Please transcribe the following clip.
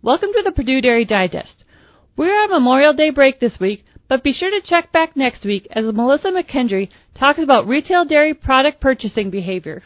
Welcome to the Purdue Dairy Digest. We're on Memorial Day break this week, but be sure to check back next week as Melissa McKendry talks about retail dairy product purchasing behavior.